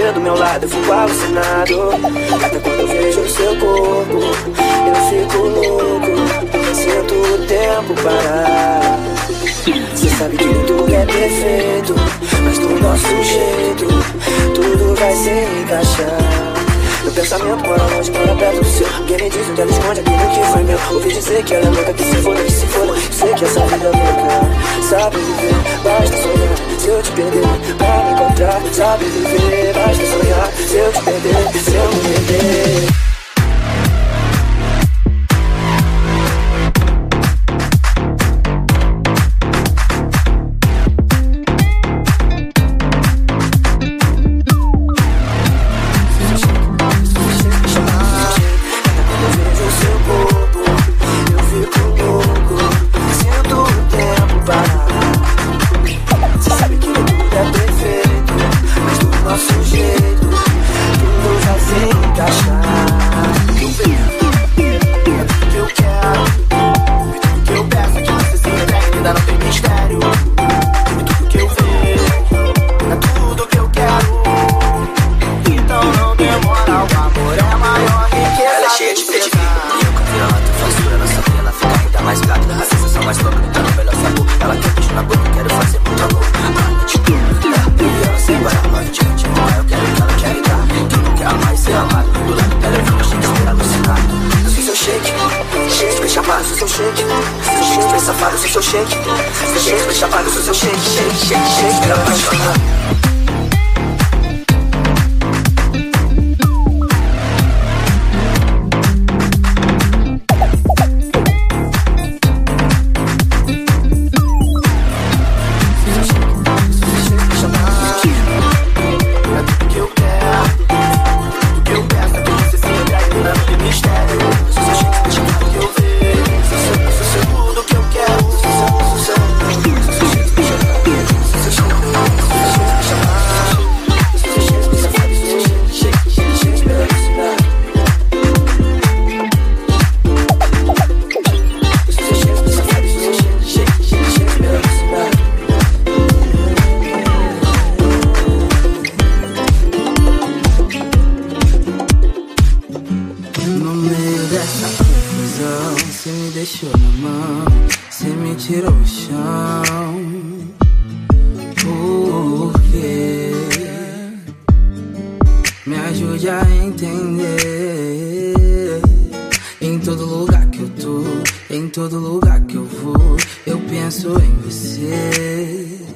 você do meu lado. Eu fico alucinado. Até quando eu vejo o seu corpo, eu fico louco. Sinto o tempo parar. Você sabe que tudo é perfeito, mas do nosso jeito, tudo vai se encaixar. Meu pensamento mora longe, mora perto do seu Alguém me diz onde ela esconde aquilo que foi meu Ouvi dizer que ela é louca, que se foda, que se foda Sei que essa vida é louca Sabe viver, basta sonhar Se eu te perder, pra me encontrar Sabe viver, basta sonhar. Se eu te perder, se eu me perder a entender. Em todo lugar que eu tô, em todo lugar que eu vou, eu penso em você.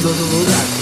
todo lugar.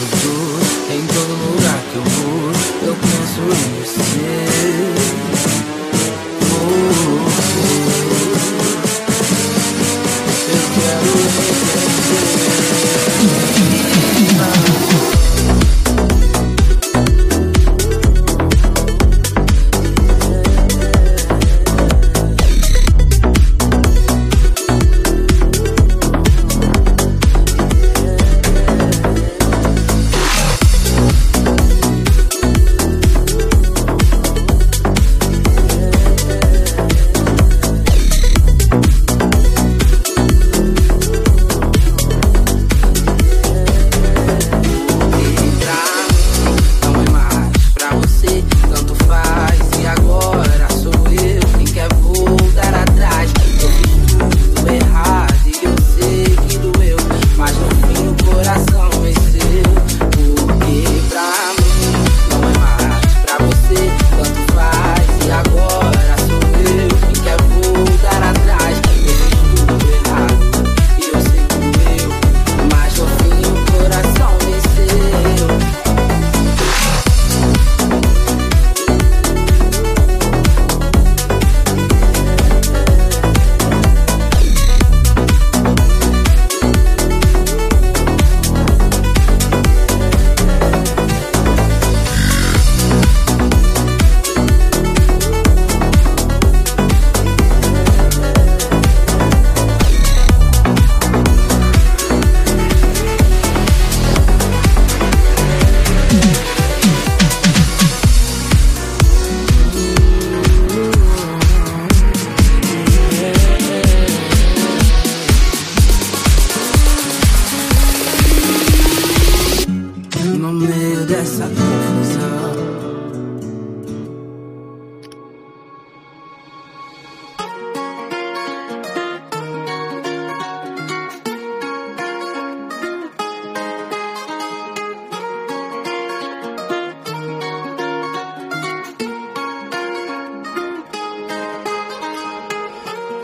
dessa confusão.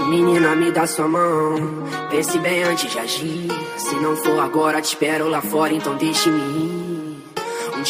Menina, me dá sua mão. Pense bem antes de agir. Se não for agora, te espero lá fora, então deixe-me ir.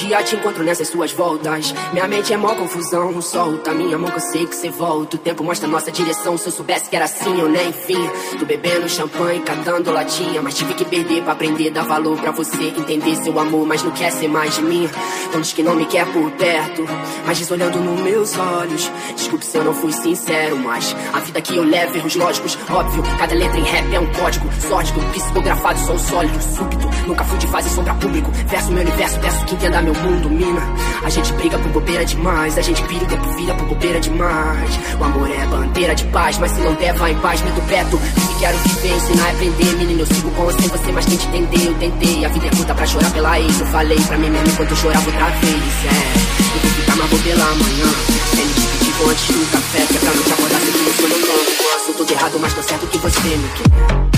Dia te encontro nessas suas voltas. Minha mente é mó confusão. Solta minha mão que eu sei que cê volta. O tempo mostra nossa direção. Se eu soubesse que era assim, eu nem enfim. Tô bebendo champanhe, cantando latinha. Mas tive que perder pra aprender, dar valor pra você. Entender seu amor, mas não quer ser mais de mim. Então diz que não me quer por perto. Mas diz olhando nos meus olhos. Desculpe se eu não fui sincero, mas a vida que eu levo, erros lógicos. Óbvio, cada letra em rap é um código. Sódico, psicografado, sou sólido, súbito. Nunca fui de fase sombra público. Verso meu universo, peço que entenda meu mundo mina. A gente briga por bobeira demais, a gente pira o tempo vira por bobeira demais. O amor é bandeira de paz, mas se não der, vai em paz, me do perto. Se quero viver, ensinar a aprender, menino, eu sigo com você, você, mas tente entender, eu tentei. A vida é curta pra chorar pela ex, eu falei pra mim mesmo enquanto eu chorava outra vez, é. Eu vou ficar, vou pela amanhã. Sem me despedir antes do café, que é pra não te acordar, sei que eu sou novo. Sou tudo errado, mas tô certo que você me quer.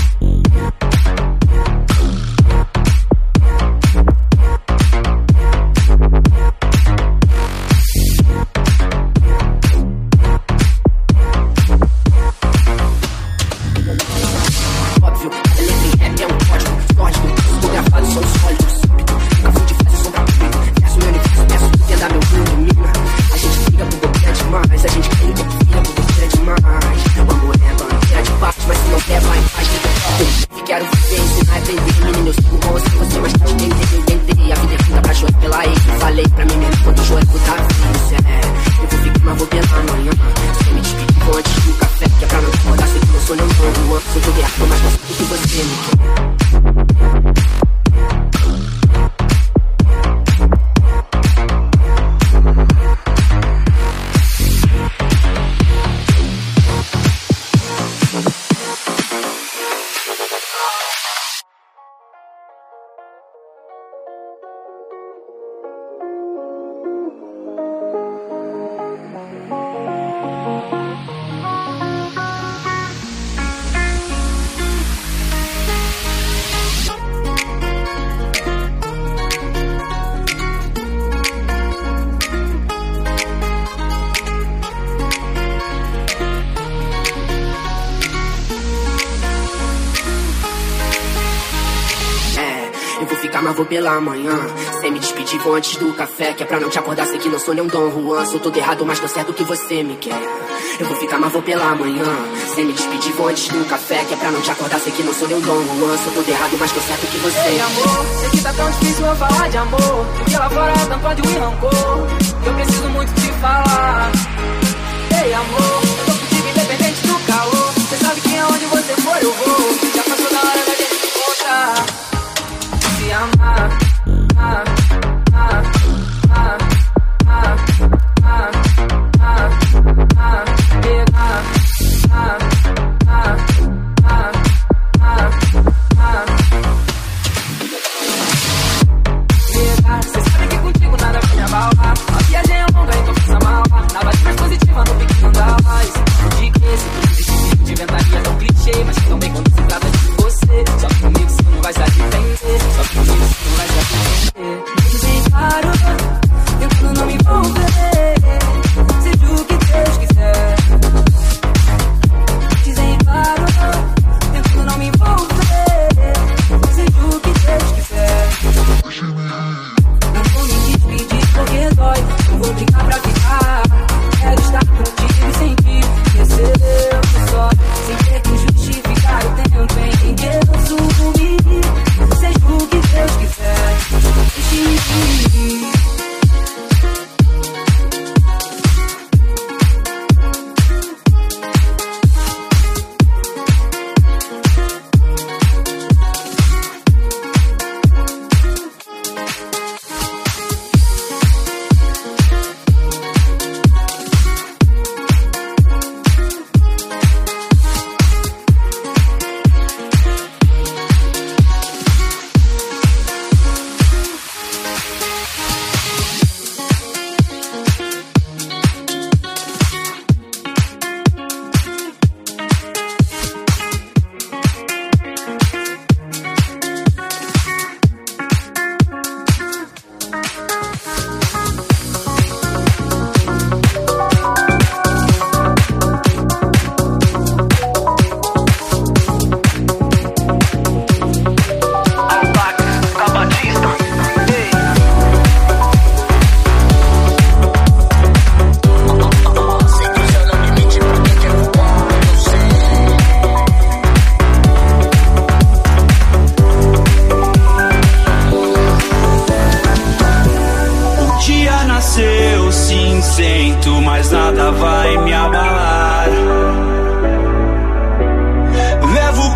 Viver, ensinar a aprender Menino, eu sigo com você, você tarde tentei, eu tentei A vida é curta pra chorar pela ex Falei pra mesmo quando chorei por outra vez É, eu vou ficar, mas vou pela manhã Se me despedir, vou antes do café Que é pra não acordar, sei que eu sou não vou Sou tudo errado, mas não sei o que você me quer vou pela manhã. Sem me despedir, vou antes do café. Que é pra não te acordar, sei que não sou nem um Dom Juan. Sou todo errado, mas tô certo que você me quer. Eu vou ficar, mas vou pela manhã. Sem me despedir, vou antes do café. Que é pra não te acordar, sei que não sou nem um Dom Juan. Sou todo errado, mas tô certo que você Ei, amor, sei que tá tão difícil eu falar de amor. Porque lá fora tanto ódio e rancor. Eu preciso muito te falar. Ei, amor,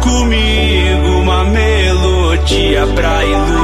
comigo uma melodia pra iluminar.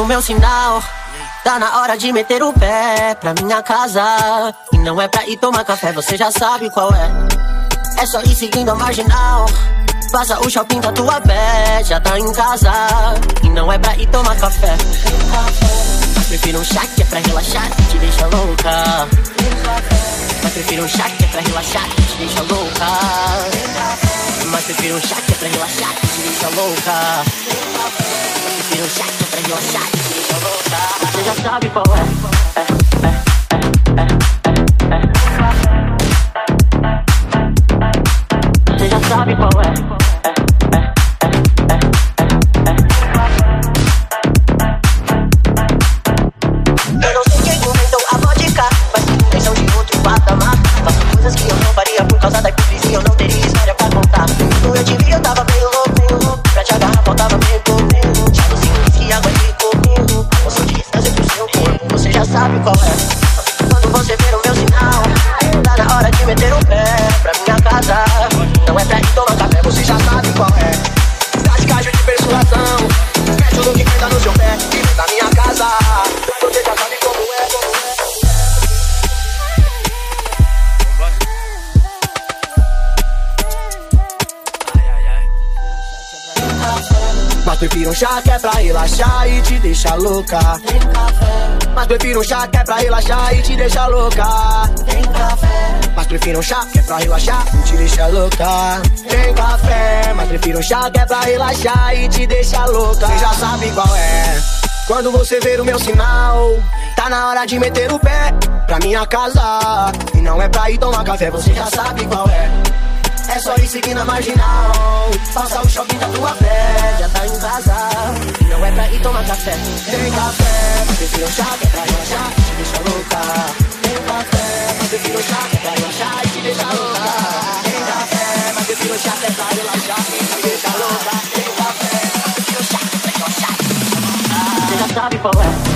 o meu sinal. Tá na hora de meter o pé pra minha casa. E não é pra ir tomar café, você já sabe qual é. É só ir seguindo a marginal. Passa o shopping da tua pé, já tá em casa. E não é pra ir tomar café. Mas prefiro um chá que é pra relaxar, te deixa louca. Mas prefiro um chá que é pra relaxar, te deixa louca mas prefiro um chat pra relaxar que te louca. Eu prefiro um chat pra relaxar que te louca. Você já sabe qual é. é. Chá que é pra relaxar e te deixar louca. Tem café. Mas prefiro um chá que é pra relaxar e te deixar louca. Tem café. Mas prefiro um chá que é pra relaxar e te deixar louca. Tem café. Mas prefiro um chá que é pra relaxar e te deixar louca. Você já sabe qual é. Quando você ver o meu sinal, tá na hora de meter o pé pra minha casa. E não é pra ir tomar café, você já sabe qual é. É só ir seguir na marginal. Passa o shopping da tua fé Já tá em casa. Não é pra ir tomar café. Tem café. Prefiro chá que é pra relaxar Te deixa louca. Tem café. Prefiro chá que é pra relaxar E te deixa louca. Tem café. Mas prefiro chá que é pra relaxar te deixa louca. Tem café. Prefiro chá que é pra relaxar Você já sabe qual é